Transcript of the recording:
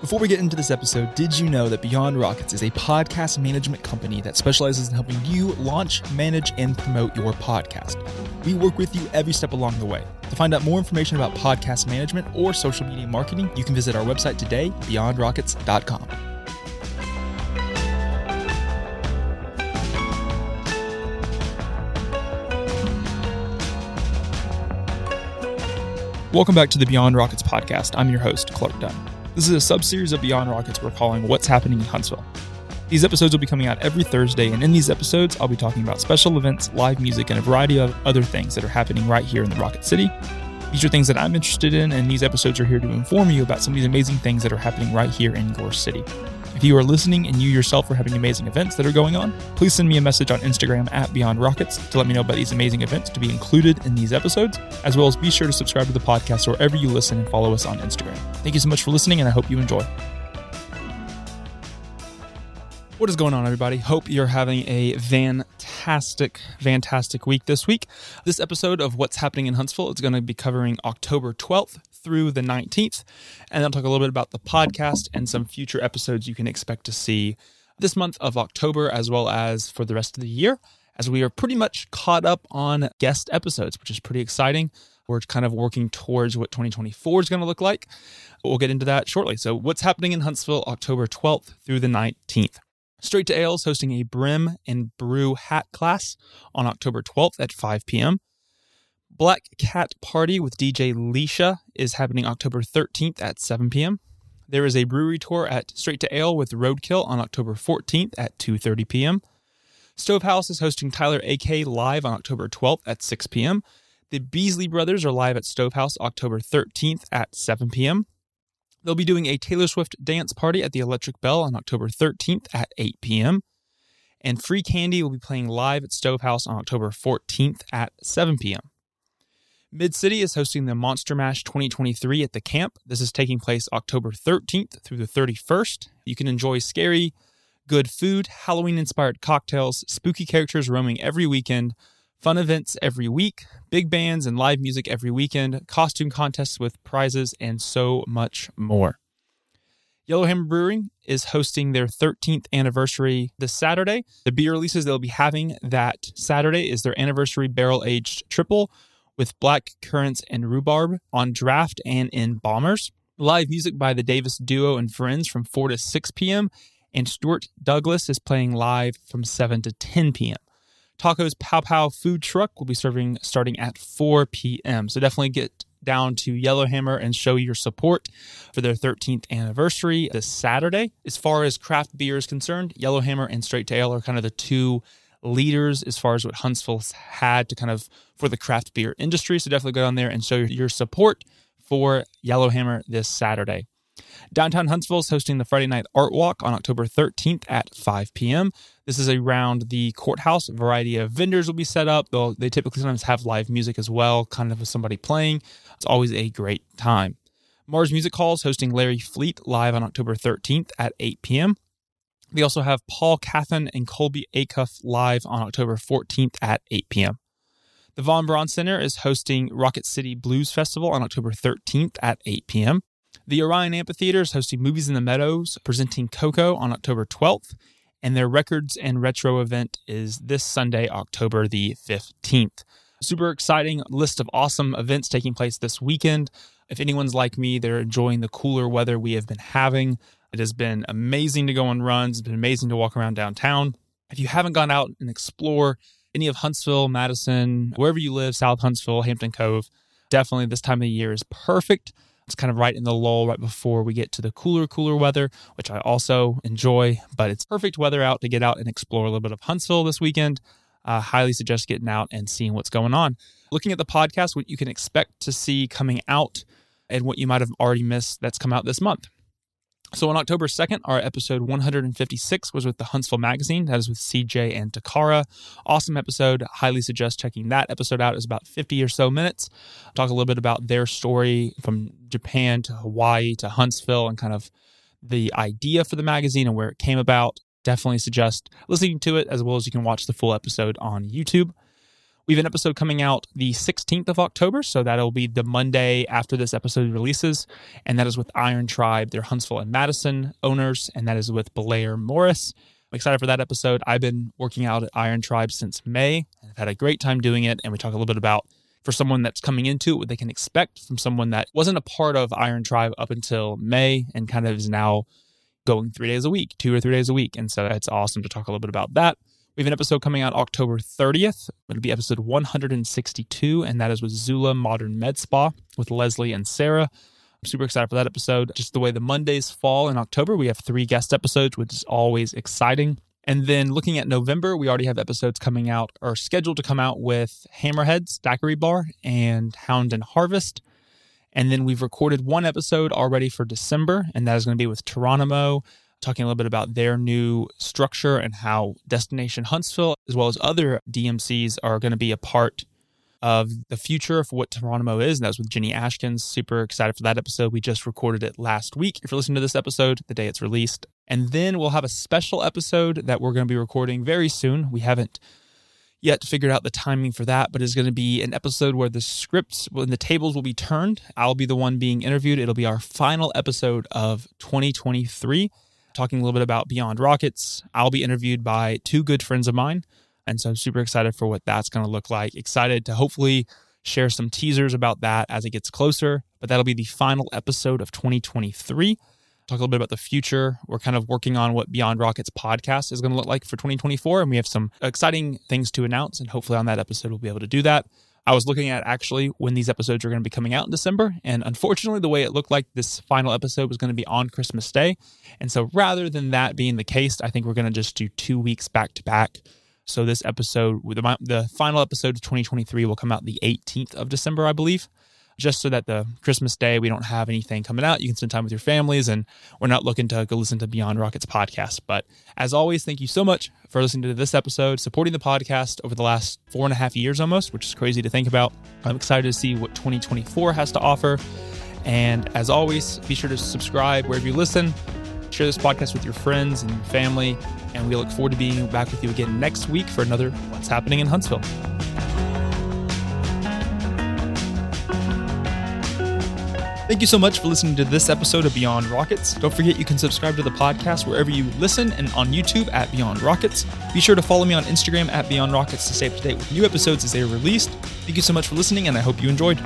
Before we get into this episode, did you know that Beyond Rockets is a podcast management company that specializes in helping you launch, manage, and promote your podcast? We work with you every step along the way. To find out more information about podcast management or social media marketing, you can visit our website today, beyondrockets.com. Welcome back to the Beyond Rockets podcast. I'm your host, Clark Dunn. This is a sub-series of Beyond Rockets we're calling What's Happening in Huntsville. These episodes will be coming out every Thursday, and in these episodes, I'll be talking about special events, live music, and a variety of other things that are happening right here in the Rocket City. These are things that I'm interested in, and these episodes are here to inform you about some of these amazing things that are happening right here in Gorse City. If you are listening and you yourself are having amazing events that are going on, please send me a message on Instagram at Beyond Rockets to let me know about these amazing events to be included in these episodes, as well as be sure to subscribe to the podcast wherever you listen and follow us on Instagram. Thank you so much for listening, and I hope you enjoy. What is going on, everybody? Hope you're having a fantastic, fantastic week this week. This episode of What's Happening in Huntsville is going to be covering October 12th through the 19th. And I'll talk a little bit about the podcast and some future episodes you can expect to see this month of October, as well as for the rest of the year, as we are pretty much caught up on guest episodes, which is pretty exciting. We're kind of working towards what 2024 is going to look like. We'll get into that shortly. So, what's happening in Huntsville October 12th through the 19th? Straight to Ale's hosting a Brim and Brew hat class on October 12th at 5 p.m. Black Cat Party with DJ Leisha is happening October 13th at 7 p.m. There is a brewery tour at Straight to Ale with Roadkill on October 14th at 2:30 p.m. Stovehouse is hosting Tyler AK live on October 12th at 6 p.m. The Beasley Brothers are live at Stovehouse October 13th at 7 p.m. They'll be doing a Taylor Swift dance party at the Electric Bell on October 13th at 8 p.m. And Free Candy will be playing live at Stovehouse on October 14th at 7 p.m. Mid City is hosting the Monster Mash 2023 at the camp. This is taking place October 13th through the 31st. You can enjoy scary, good food, Halloween inspired cocktails, spooky characters roaming every weekend, fun events every week, big bands and live music every weekend, costume contests with prizes, and so much more. Yellowhammer Brewing is hosting their 13th anniversary this Saturday. The beer releases they'll be having that Saturday is their anniversary barrel aged triple with black currants and rhubarb on draft and in bombers. Live music by the Davis Duo and Friends from 4 to 6 p.m. And Stuart Douglas is playing live from 7 to 10 p.m. Taco's Pow Pow food truck will be serving starting at 4 p.m. So definitely get down to Yellowhammer and show your support for their 13th anniversary this Saturday. As far as craft beer is concerned, Yellowhammer and Straight to Ale are kind of the two leaders as far as what Huntsville's had to kind of for the craft beer industry. So definitely go down there and show your support for Yellowhammer this Saturday. Downtown Huntsville is hosting the Friday Night Art Walk on October 13th at 5 p.m. This is around the courthouse. A variety of vendors will be set up. They'll, they typically sometimes have live music as well, kind of with somebody playing. It's always a great time. Mars Music Hall is hosting Larry Fleet live on October 13th at 8 p.m. They also have Paul Cauthen and Colby Acuff live on October 14th at 8 p.m. The Von Braun Center is hosting Rocket City Blues Festival on October 13th at 8 p.m. The Orion Amphitheater is hosting Movies in the Meadows, presenting Coco on October 12th, and their Records and Retro event is this Sunday, October the 15th. Super exciting list of awesome events taking place this weekend. If anyone's like me, they're enjoying the cooler weather we have been having. It has been amazing to go on runs. It's been amazing to walk around downtown. If you haven't gone out and explore any of Huntsville, Madison, wherever you live, South Huntsville, Hampton Cove, definitely this time of year is perfect. It's kind of right in the lull right before we get to the cooler, cooler weather, which I also enjoy. But it's perfect weather out to get out and explore a little bit of Huntsville this weekend. Uh, highly suggest getting out and seeing what's going on. Looking at the podcast, what you can expect to see coming out and what you might have already missed that's come out this month. So on October 2nd, our episode 156 was with the Huntsville Magazine. That is with CJ and Takara. Awesome episode. Highly suggest checking that episode out. It's about 50 or so minutes. Talk a little bit about their story from Japan to Hawaii to Huntsville and kind of the idea for the magazine and where it came about. Definitely suggest listening to it as well as you can watch the full episode on YouTube. We have an episode coming out the 16th of October, so that'll be the Monday after this episode releases, and that is with Iron Tribe, their Huntsville and Madison owners, and that is with Blair Morris. I'm excited for that episode. I've been working out at Iron Tribe since May, and I've had a great time doing it, and we talk a little bit about for someone that's coming into it, what they can expect from someone that wasn't a part of Iron Tribe up until May and kind of is now going three days a week, two or three days a week. And so it's awesome to talk a little bit about that. We have an episode coming out October 30th. It'll be episode 162, and that is with Zula Modern Med Spa with Leslie and Sarah. I'm super excited for that episode. Just the way the Mondays fall in October, we have three guest episodes, which is always exciting. And then looking at November, we already have episodes coming out or scheduled to come out with Hammerheads, Daiquiri Bar, and Hound and Harvest. And then we've recorded one episode already for December, and that is going to be with Geronimo talking a little bit about their new structure and how Destination Huntsville, as well as other DMCs, are going to be a part of the future of what Geronimo is. And that was with Jenny Ashkins. Super excited for that episode. We just recorded it last week. If you're listening to this episode, the day it's released. And then we'll have a special episode that we're going to be recording very soon. We haven't yet figured out the timing for that, but it's going to be an episode where the scripts when the tables will be turned. I'll be the one being interviewed. It'll be our final episode of 2023 talking a little bit about Beyond Rockets. I'll be interviewed by two good friends of mine. And so I'm super excited for what that's going to look like. Excited to hopefully share some teasers about that as it gets closer. But that'll be the final episode of 2023. Talk a little bit about the future. We're kind of working on what Beyond Rockets podcast is going to look like for 2024. And we have some exciting things to announce. And hopefully on that episode, we'll be able to do that. I was looking at actually when these episodes are going to be coming out in December. And unfortunately, the way it looked like this final episode was going to be on Christmas Day. And so rather than that being the case, I think we're going to just do two weeks back to back. So this episode, the, the final episode of 2023 will come out the 18th of December, I believe just so that the Christmas day we don't have anything coming out. You can spend time with your families, and we're not looking to go listen to Beyond Rockets podcast. But as always, thank you so much for listening to this episode, supporting the podcast over the last four and a half years almost, which is crazy to think about. I'm excited to see what 2024 has to offer. And as always, be sure to subscribe wherever you listen. Share this podcast with your friends and family. And we look forward to being back with you again next week for another What's Happening in Huntsville. Thank you so much for listening to this episode of Beyond Rockets. Don't forget you can subscribe to the podcast wherever you listen and on YouTube at Beyond Rockets. Be sure to follow me on Instagram at Beyond Rockets to stay up to date with new episodes as they are released. Thank you so much for listening, and I hope you enjoyed.